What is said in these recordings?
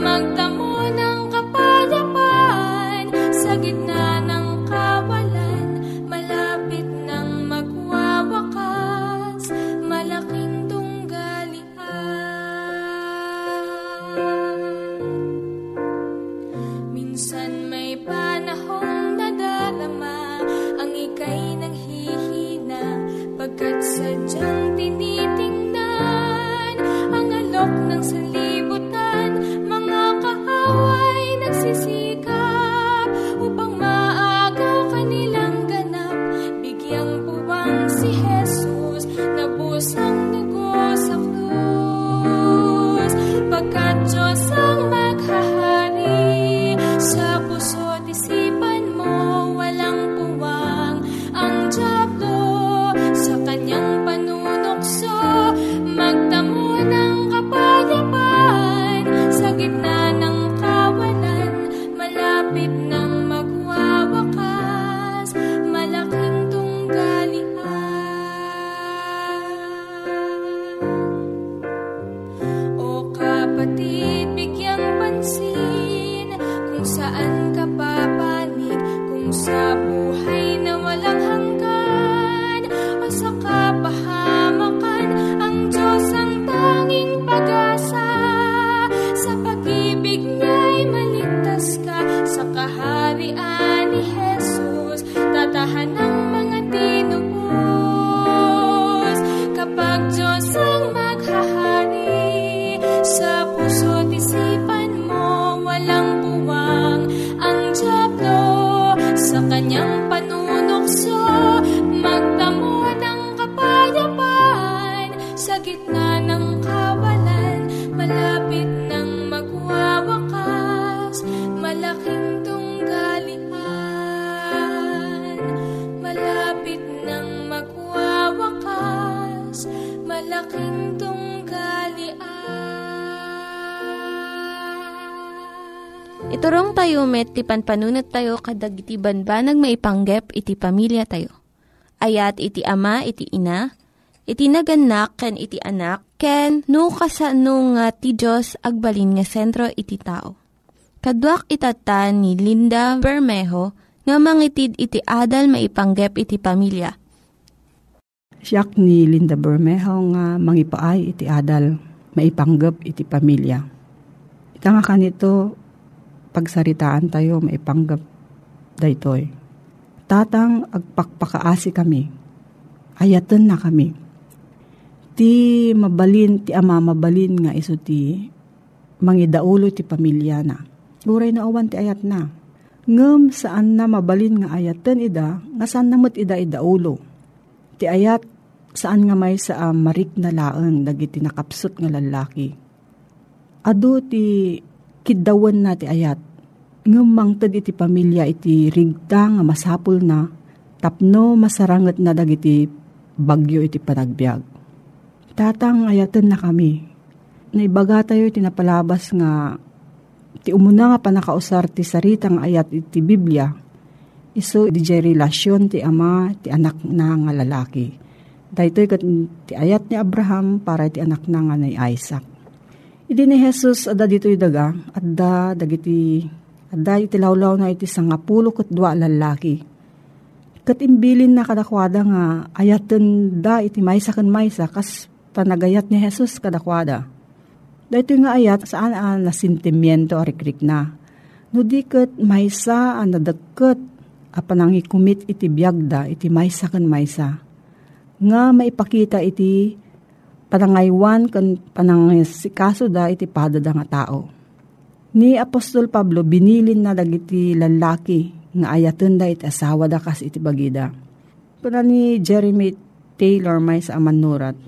Magdamo ng kapayapaan sa gitna tayo met, ti panpanunat tayo kadag iti banbanag maipanggep iti pamilya tayo. Ayat iti ama, iti ina, iti naganak, ken iti anak, ken no, kasano nga ti Diyos agbalin nga sentro iti tao. Kaduak itatan ni Linda Bermejo nga mangitid iti adal maipanggep iti pamilya Siyak ni Linda Bermejo nga mangipaay iti adal, maipanggap iti pamilya. Ita nga kanito, pagsaritaan tayo maipanggap daytoy. Tatang agpakpakaasi kami, ayatan na kami. Ti mabalin, ti ama mabalin nga iso ti mangidaulo ti pamilya na. Uray na awan ti ayat na. Ngem saan na mabalin nga ayatan ida, nga saan namot ida idaulo Ti ayat saan nga may sa uh, marik na laeng dagiti nakapsot nga lalaki. Ado ti kidawan na ti ayat. Ngumang tad iti pamilya iti rigta nga masapul na tapno masarangat na dagiti bagyo iti panagbiag. Tatang ayatan na kami. Naibaga tayo tinapalabas nga ti umuna nga panakausar ti saritang ayat iti Biblia Iso di relasyon ti ama ti anak na nga lalaki. Dahito kat ti ayat ni Abraham para ti anak na nga ni Isaac. Idi ni Jesus ada dito daga adda dagiti adda iti lawlaw na iti sangapulo ket dua lalaki. Kat imbilin na kadakwada nga ayaten da iti maysa ken maysa kas panagayat ni Jesus kadakwada. Dahito nga ayat saan an na sentimiento arikrik na. No di ket maysa an nadagket apanang ikumit iti biyagda iti maysa kan maysa. Nga maipakita iti panangaywan kan panangisikaso da iti padada nga tao. Ni Apostol Pablo binilin na dagiti lalaki nga ayaten da iti asawa da kas iti bagida. Kuna ni Jeremy Taylor may sa amanurat.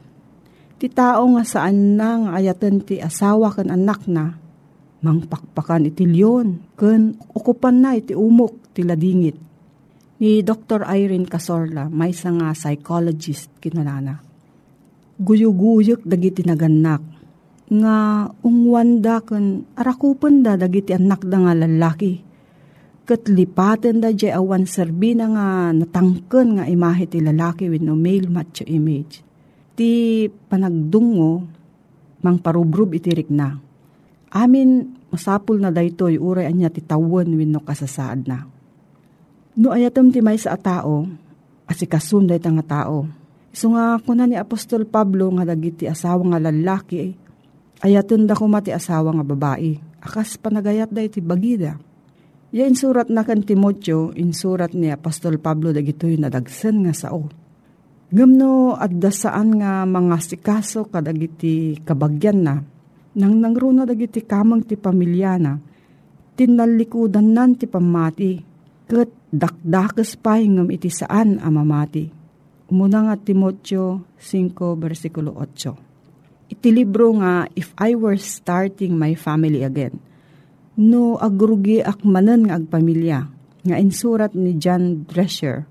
Ti tao nga saan na nga ayaten ti asawa kan anak na mangpakpakan iti liyon ken ukupan na iti umok ti ladingit ni Dr. Irene Casorla, may nga psychologist kinalana. Guyuguyok dagiti naganak, nga ungwanda kan arakupan da dagiti anak da nga lalaki. Katlipaten da jay awan serbi na nga natangken nga imahe ti lalaki with no male macho image. Ti panagdungo, mang parubrub itirik na. Amin masapul na daytoy uray anya ti tawon wenno kasasaad na No ayatom ti may sa tao, asikasun day nga tao. Iso nga kuna ni Apostol Pablo nga dagiti asawa nga lalaki, ayaton da mati asawa nga babae. Akas panagayat da iti bagida. Ya insurat na kan Timotyo, insurat ni Apostol Pablo dagitoy nadagsan nga sao. Gamno at dasaan nga mga sikaso kadagiti kabagyan na, nang nangruna dagiti kamang ti pamilya na, tinalikudan nan ti pamati, ket dakdakes pahingam iti saan amamati. Umuna nga Timotyo 5 versikulo 8. Iti libro nga If I Were Starting My Family Again. No agrugi akmanan nga agpamilya nga insurat ni John Drescher.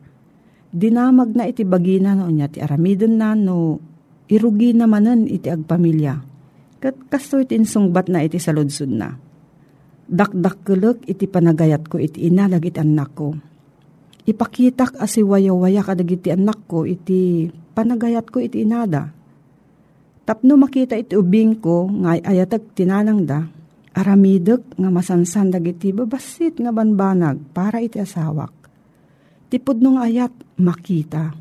Dinamag na iti bagina no niya ti aramidon na no irugi namanan iti agpamilya. Kat kasto iti insungbat na iti saludsud na dakdakkelek iti panagayat ko iti inalag iti anak ko. Ipakitak asi waya-waya kadag iti anak ko iti panagayat ko iti inada. Tapno makita iti ubing ko nga ayatag tinanang da, aramidek nga masansan dagiti babasit nga banbanag para iti asawak. Tipod nung ayat makita.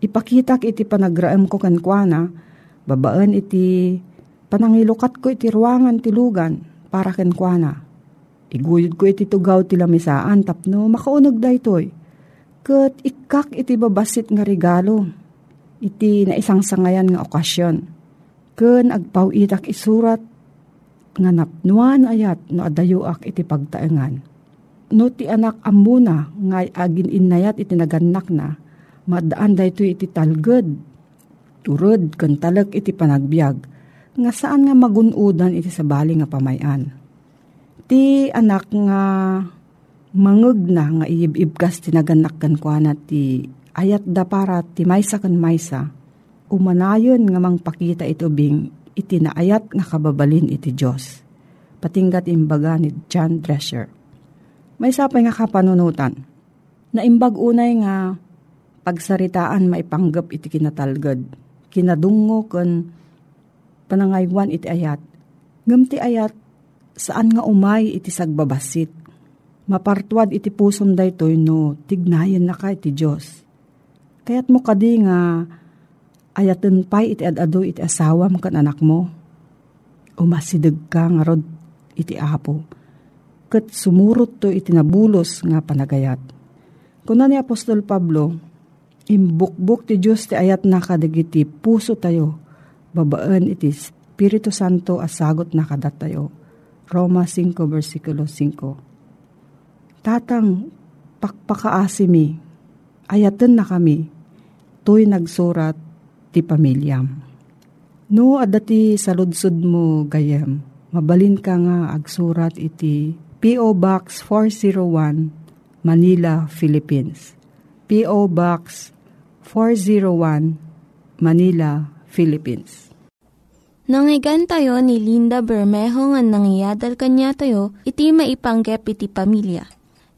Ipakitak iti panagraem ko kankwana, babaan iti panangilukat ko iti ruangan tilugan para kankwana Iguyod ko iti tugaw ti lamisaan tapno makaunog da Kat ikak iti babasit nga regalo. Iti na isang sangayan nga okasyon. Ken agpaw itak isurat nga napnuan ayat no adayuak iti pagtaengan. No ti anak amuna nga agin inayat iti naganak na madaan da ito iti talged. Turod ken talag iti panagbiag nga saan nga magunudan iti sabali nga pamayan Ti anak nga mangeg na nga iibibkas tinaganak kan kwa na ti ayat da para ti maysa kan maysa. umanayon nga mang pakita ito bing itinaayat nga kababalin iti Diyos. Patinggat imbaga ni John Drescher. May sapay nga kapanunutan. Na imbag unay nga pagsaritaan maipanggap iti kinatalgad. Kinadungo kon panangaywan iti ayat. Ngam ti ayat saan nga umay iti sagbabasit. Mapartuad iti pusom daytoy no tignayan na ka iti Diyos. Kaya't mo kadi nga ayaten pay iti adado iti asawam kan anak mo. Umasidag ka nga rod iti apo. Kat sumurot to iti nabulos nga panagayat. Kuna ni Apostol Pablo, imbukbuk ti Diyos ti ayat na kadagiti puso tayo, babaan iti Espiritu Santo asagot na kadat tayo. Roma 5 versikulo 5 Tatang, pakpakaasimi, ayaten na kami, tuy nagsurat ti pamilyam. No, adati sa ludsud mo gayam, mabalin ka nga agsurat iti P.O. Box 401, Manila, Philippines. P.O. Box 401, Manila, Philippines. Nangyigan tayo ni Linda Bermejo nga nangyadal kanya tayo, iti maipanggep iti pamilya.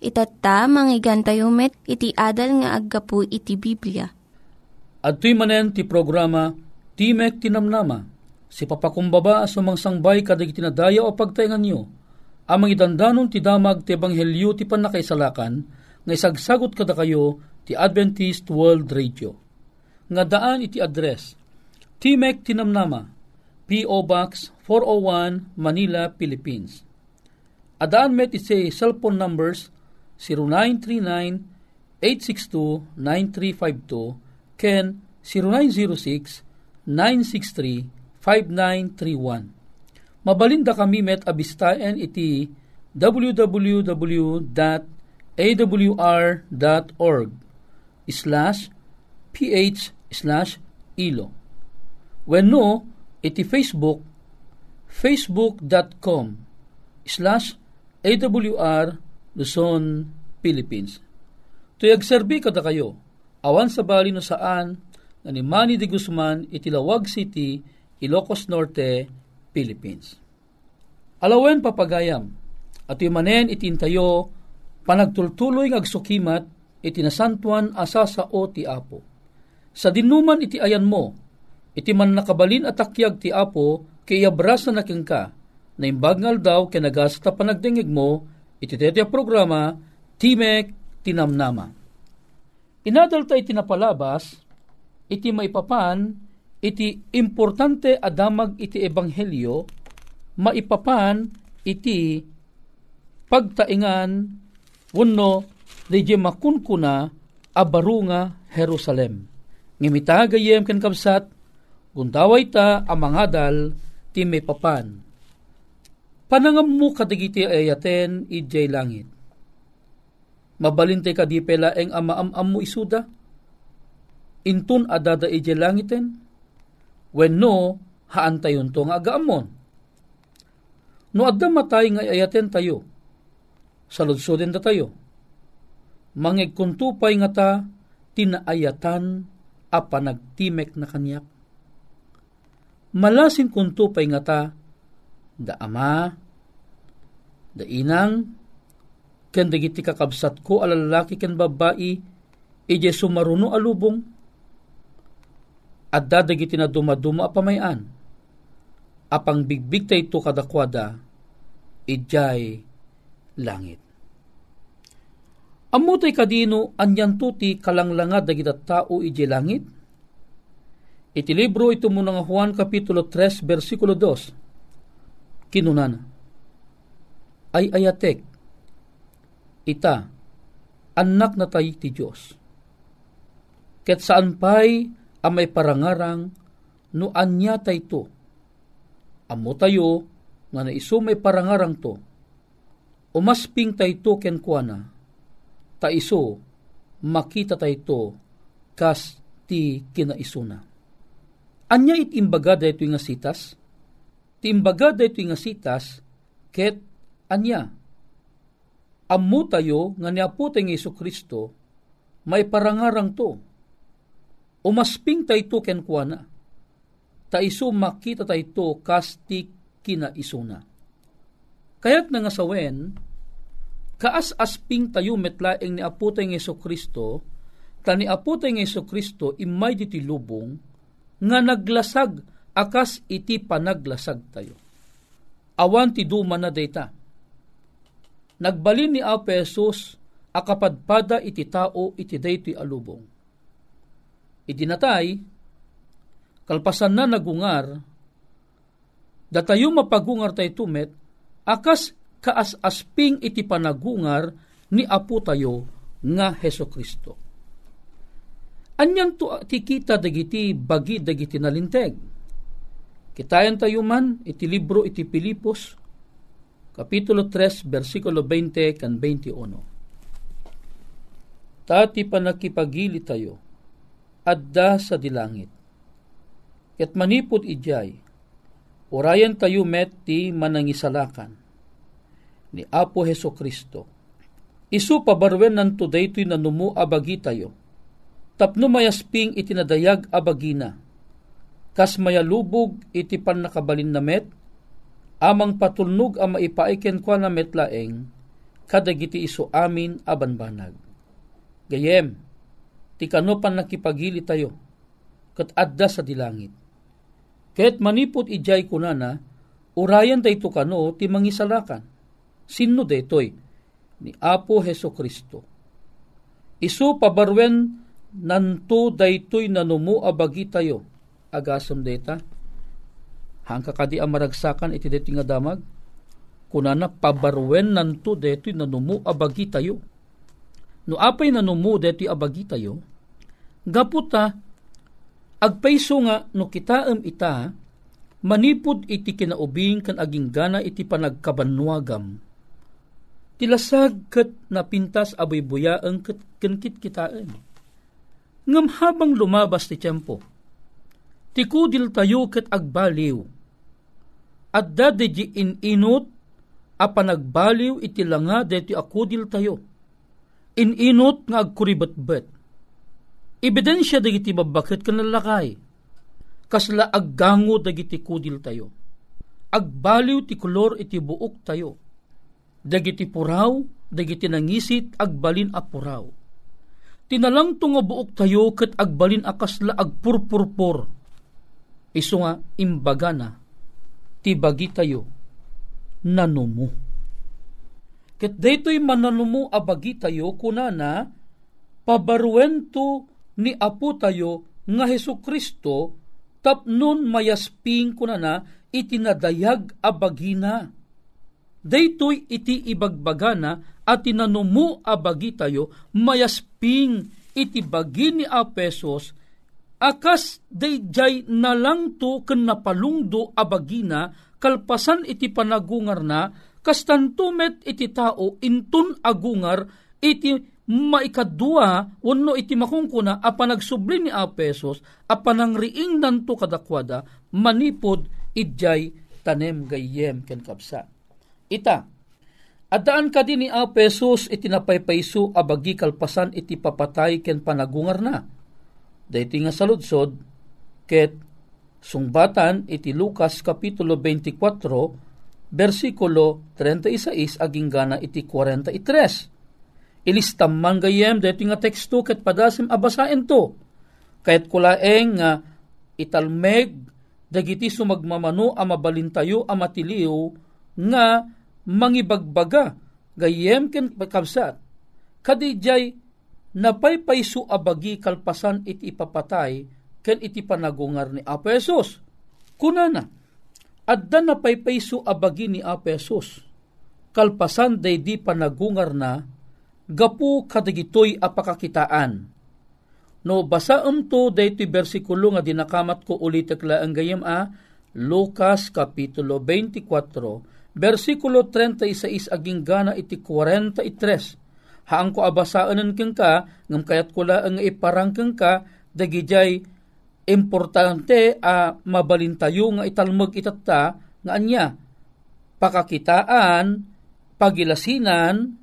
Itatta, manggigan tayo met, iti adal nga aggapu iti Biblia. At tuy manen ti programa, Timek Tinamnama, si papakumbaba asumang sangbay kadag tinadaya o pagtaingan nyo, amang idandanon ti damag ti Ebanghelyo ti panakaisalakan, nga isagsagot kada kayo ti Adventist World Radio. Nga daan iti address, Timek Tinamnama, P.O. Box 401, Manila, Philippines. Adaan met iti cellphone numbers 0939-862-9352 ken 0906-963-5931. Mabalinda kami met abistayan iti www.awr.org slash ph slash ilo. When no, iti Facebook facebook.com slash awr Luzon, Philippines. Tuyag serbi kada kayo, awan sa bali no saan, na ni Manny de Guzman, itilawag City, Ilocos Norte, Philippines. Alawen papagayam, at manen itintayo, panagtultuloy ng agsukimat, itinasantuan asa sa o ti Apo. Sa dinuman iti ayan mo, iti man nakabalin at takyag ti Apo, kay abras na naking ka, na imbagngal daw kinagasta panagdingig mo, iti tetya programa, Timek Tinamnama. Inadal tayo tinapalabas, iti maipapan, iti importante adamag iti ebanghelyo, maipapan iti pagtaingan, wano, di makunkuna, abarunga Jerusalem. Ngimita gayem ken kabsat, gundaway ta amangadal, ti may papan Panangam mo kadagiti ayaten ijay langit. Mabalintay ka di pela eng amaamam mo isuda. Intun adada ijay langiten. When no, haan tayon to nga agaamon. No adda matay nga ayaten tayo. Saludsodin da tayo. Mangig kuntupay nga ta, tinaayatan apa nagtimek na kanyak. Malasin kuntupay nga ta, da ama, da inang, ken dagiti kakabsat ko alalaki ken babae, ije sumaruno alubong, at dadagiti na dumaduma apamayan, apang bigbig ta ito kadakwada, ijay langit. Amutay kadino anyan tuti kalanglanga dagita tao ije langit. Iti libro ito mo nga Juan Kapitulo 3 versikulo 2 kinunan. Ay ayatek, ita, anak na tayo ti Diyos. Ket saan pa'y amay parangarang no anya to. Amo tayo nga na iso may parangarang to. Umasping to ken kuana. Ta iso makita to kas ti kinaisuna. Anya it imbaga dayto nga sitas? Ti imbaga dayto nga sitas ket anya. Ammo tayo nga niapo tayo Iso Kristo may parangarang to. Umasping tayo to ken kuana ta iso makita tayo kasti kinaisuna. Kaya't nga sawen, kaas asping tayo metlaeng ni Apo tayo Yeso Kristo, ta ni Apo tayo Yeso Kristo imay diti nga naglasag akas iti panaglasag tayo. Awan ti duma na data. Nagbalin ni Apo Jesus, akapadpada iti tao iti daytoy alubong. Iti natay, kalpasan na nagungar, datayo mapagungar tayo tumet, akas kaas-asping iti panagungar ni Apo tayo nga Heso Kristo. Anyan to tikita dagiti bagi dagiti nalinteg. Kitayan tayo man iti libro iti Pilipos, Kapitulo 3, versikulo 20 kan 21. Tati panakipagili tayo, adda sa dilangit ket manipod ijay, orayan tayo met ti manangisalakan ni Apo Heso Kristo. Isu pabarwen nan today to'y nanumu abagi tayo. Tapno mayasping itinadayag abagina. Kas mayalubog iti pan nakabalin na met, amang patulnog ang maipaiken kwa na metlaeng, kadagiti iso amin abanbanag. Gayem, ti kano pan nakipagili tayo, kat adda sa dilangit Ket manipot ijay kunana, urayan dayto kano ti mangisalakan. Sino daytoy? Ni Apo Heso Kristo. Isu pabarwen nanto daytoy nanumu abagi tayo. Agasam data. Hangka kadi ang maragsakan iti daytoy nga damag. Kunana pabarwen nanto daytoy nanumu abagi tayo. No apay nanumu daytoy abagi tayo, gaputa Agpayso nga no kitaem ita, manipod iti kinaubing kan aging gana iti panagkabanwagam. Tilasag kat napintas aboy buyaeng kat kankit kitaan. Ngam habang lumabas ti tiyempo, ti kudil tayo kat agbaliw. At dadiji inot a panagbaliw iti langa deti akudil tayo. Ininot nga agkuribat-bat Ebidensya dagiti babakit kanalakay. Kasla aggango dagiti kudil tayo. Agbaliw ti kolor iti buok tayo. Dagiti puraw, dagiti nangisit, agbalin a puraw. Tinalang to nga buok tayo kat agbalin akasla agpurpurpur. Iso nga imbaga na, ti bagi tayo, nanumo. Kat daytoy mananumo abagi tayo kunana, pabaruento ni Apo tayo nga Heso Kristo tapnon mayasping kunana itinadayag abagina. Daytoy iti ibagbagana at tinanumu abagi tayo mayasping iti bagi ni Apesos akas dayjay nalang to ken napalungdo abagina kalpasan iti panagungar na kastantumet iti tao intun agungar iti maikadua wano iti makungkuna a panagsubli ni Apesos a panangriing nanto kadakwada manipod idjay tanem gayem ken kapsa. Ita, Adaan ka din ni Apesos iti napaypayso abagi kalpasan iti papatay ken panagungar na. Dayti nga saludsod, ket sungbatan iti Lucas Kapitulo 24, versikulo 36 aging gana iti 43 ilistam man gayem deti nga teksto ket padasim abasaen to. Kahit kulaeng nga italmeg dagiti sumagmamano a mabalintayo a matiliw nga mangibagbaga gayem ken kabsat. Kadijay napaypayso abagi kalpasan iti ipapatay ken iti panagungar ni Apesos. Kunana, adda napaypayso abagi ni Apesos. Kalpasan day di panagungar na gapu kadagitoy apakakitaan. No basaam to daytoy bersikulo nga dinakamat ko ulit ang gayem a Lucas kapitulo 24 bersikulo 36 aging gana iti 43 haang ko abasaanan keng ka ngam kayat ko ang iparang keng ka dagijay importante a mabalintayo nga italmag itatta nga anya pakakitaan pagilasinan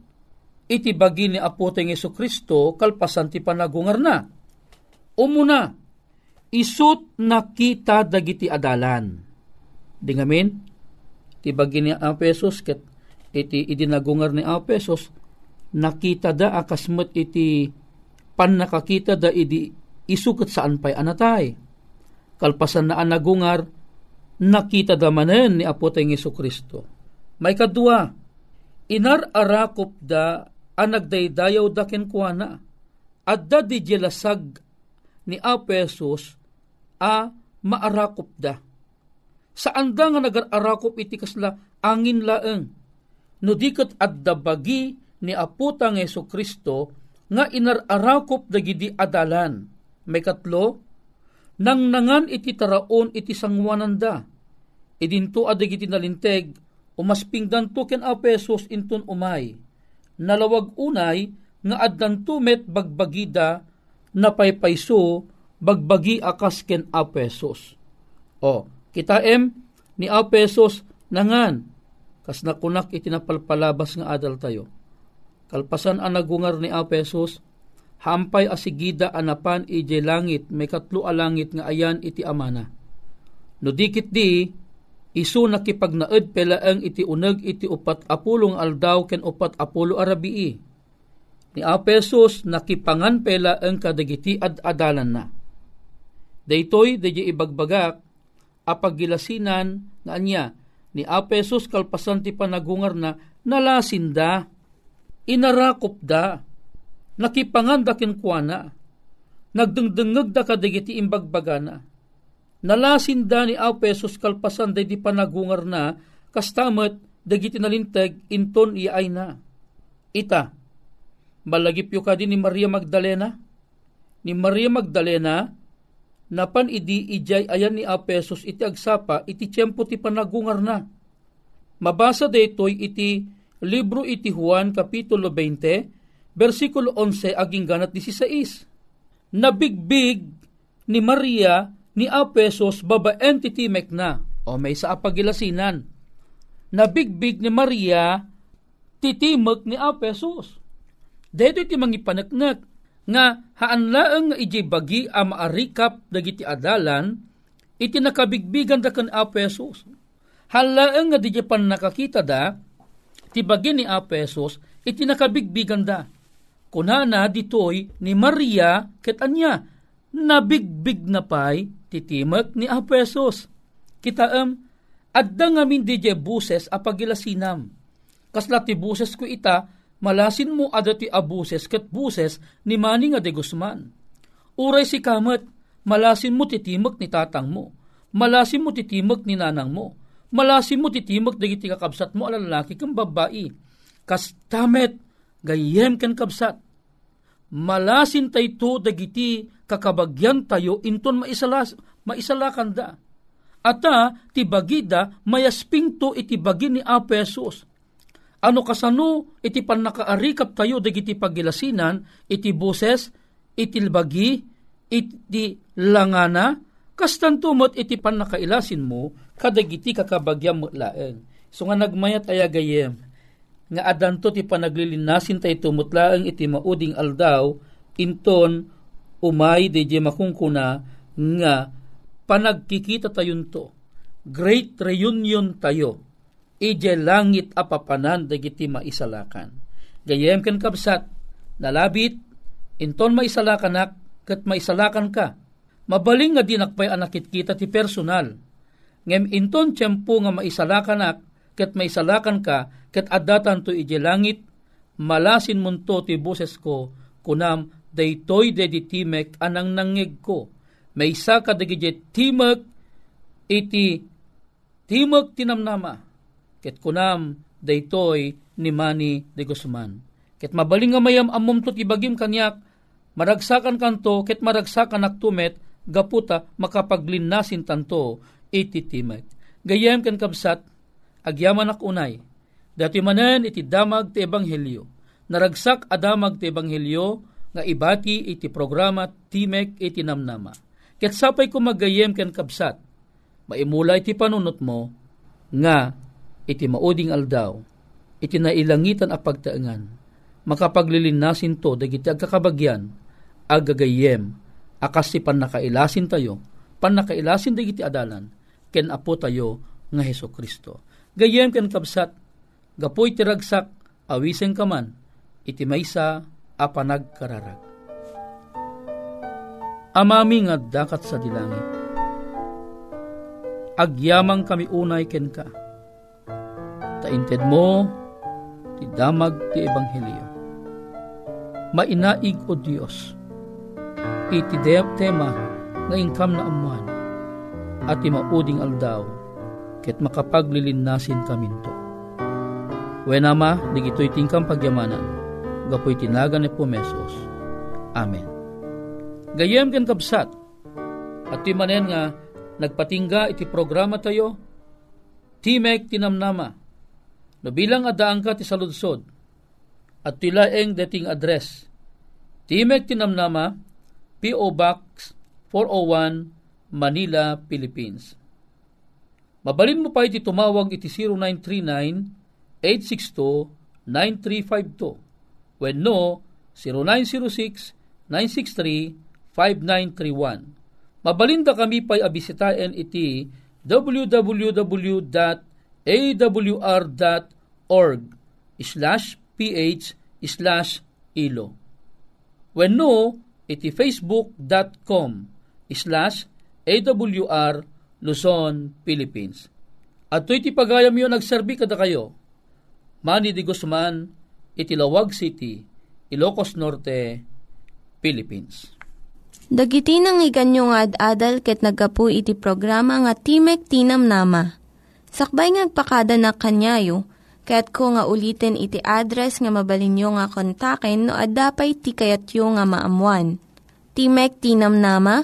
iti bagi ni Apo teng Yesu Kristo kalpasan ti panagungar na umuna, isut nakita dagiti adalan. Di ngamin, ti bagi ni Apesos, ket iti idinagungar ni Apesos, nakita da akasmet iti pan nakakita da idi isukat saan pa'y anatay. Kalpasan na anagungar, nakita da manen ni Apo tayong Iso Kristo. May kadua, inar-arakop da anagdaydayaw da kenkwana, at da di jelasag ni Apesos a maarakop da. Saan da nga nagarakop iti kasla angin laeng. No dikat adda bagi ni aputang Yeso Kristo nga inararakop dagidi adalan. May katlo, nang nangan iti taraon iti sangwananda. Idinto adagiti nalinteg, umaspingdan to ken apesos inton umay. Nalawag unay, nga addan tumet bagbagida napaypayso bagbagi akas ken apesos. O, kita em ni apesos nangan kas nakunak itinapalpalabas nga adal tayo. Kalpasan ang nagungar ni apesos, hampay asigida anapan ije langit, may katlo a langit nga ayan iti amana. No dikit di, isu nakipagnaed pelaeng iti uneg iti upat apulong aldaw ken upat apulo arabii ni Apesos nakipangan pela ang kadagiti ad adalan na. Daytoy dadya ibagbagak apagilasinan nga anya ni Apesos kalpasan ti panagungar na nalasinda, inarakop da, nakipangan da kinkwana, nagdengdengeg da kadagiti imbagbagana. Nalasinda ni Apesos kalpasan da di panagungar na kastamet dagiti nalinteg inton iay na. Ita, malagipyo ka din ni Maria Magdalena. Ni Maria Magdalena, napan idi ijay ayan ni Apesos iti agsapa iti tiyempo ti panagungar na. Mabasa daytoy iti libro iti Juan kapitulo 20 versikulo 11 aging ganat 16. Nabigbig ni Maria ni Apesos babaen ti timek na o may sa apagilasinan. Nabigbig ni Maria titimek ni Apesos Dito iti mangipanaknak nga haan laeng nga iji bagi a maarikap dagiti adalan iti nakabigbigan da kan Apesos. Halaeng nga di pan nakakita da ti bagi ni Apesos iti nakabigbigan da. Kunana ditoy ni Maria ket anya nabigbig na pay titimek ni Apesos. Kitaem adda ngamin di buses a pagilasinam. Kasla ti buses ko ita malasin mo adati abuses ket buses ni Mani nga de Guzman. Uray si kamat, malasin mo titimak ni tatang mo, malasin mo titimak ni nanang mo, malasin mo titimak dagiti kakabsat mo alalaki kang babae, kas tamet gayem kan kabsat. Malasin tay to dagiti kakabagyan tayo inton maisalas, maisalakan da. Ata ti bagida mayasping to iti bagi ni Apesos ano kasano iti pan nakaarikap tayo dagiti pagilasinan, iti boses, iti bagi, iti langana, kastantumot iti pan nakailasin mo, kadagiti kakabagyam mo laeng. So nga nagmayat ayagayem, nga adanto ti panaglilinasin tayo tumutlaeng iti mauding aldaw, inton umay de makungkuna nga panagkikita tayon to. Great reunion tayo ije langit apapanan dagiti maisalakan. Gayem ken kabsat, nalabit, inton maisalakanak, kat maisalakan ka. Mabaling nga dinakpay anakit kita ti personal. Ngem inton tiyempo nga maisalakanak, kat maisalakan ka, kat adatan to ije langit, malasin munto ti boses ko, kunam daytoy deditimek anang nangig ko. May isa ka timek iti timek tinamnama ket kunam daytoy ni Mani de Guzman. Ket mabaling nga mayam amom to ibagim kanyak Maragsakan kanto, ket maragsakan aktumet, gaputa makapaglinnasin tanto, iti. Gayem ken kabsat, agyaman ak unay, dati manen iti damag ti ebanghelyo. Naragsak adamag ti ebanghelyo, nga ibati iti programa Timek iti namnama. Ket sapay ko magayem ken kabsat, maimula iti panunot mo, nga iti mauding aldaw, iti nailangitan a pagtaengan, makapaglilinasin to dagiti agkakabagyan, agagayem, akas ti panakailasin tayo, panakailasin dagiti adalan, ken apo tayo nga Heso Kristo. Gayem ken kabsat, gapoy tiragsak, awisen kaman, iti maysa a panagkararag. Amami nga dakat sa dilangit, agyamang kami unay ken ka, tainted mo, ti damag ti ebanghelyo. Mainaig o Diyos, iti tema nga ingkam na amuan, at mauding aldaw, ket makapaglilinasin kaminto. Wenama, digito'y tingkam pagyamanan, gapoy tinagan ni Pumesos. Amen. Gayem ken kabsat, at manen nga nagpatingga iti programa tayo, Timek tinamnama, no bilang adaan ka ti saludsod, at tilaeng dating address, Timek tinamnama, P.O. Box 401, Manila, Philippines. Mabalin mo pa iti tumawag iti 0939-862-9352 when no 0906-963-5931. Mabalinda kami pa'y abisitaen iti www.awr.org slash ph slash ilo. When no, iti facebook.com slash awr Luzon, Philippines. At iti pagayam yun nagserbi kada kayo. Manny de Guzman, Itilawag City, Ilocos Norte, Philippines. Dagiti nang iganyo nga ad-adal ket nagapu iti programa nga Timek Tinam Nama. Sakbay ngagpakada na kanyayo, ket ko nga ulitin iti address nga mabalinyo nga kontaken no ad-dapay tikayatyo nga maamuan. Timek Tinam Nama,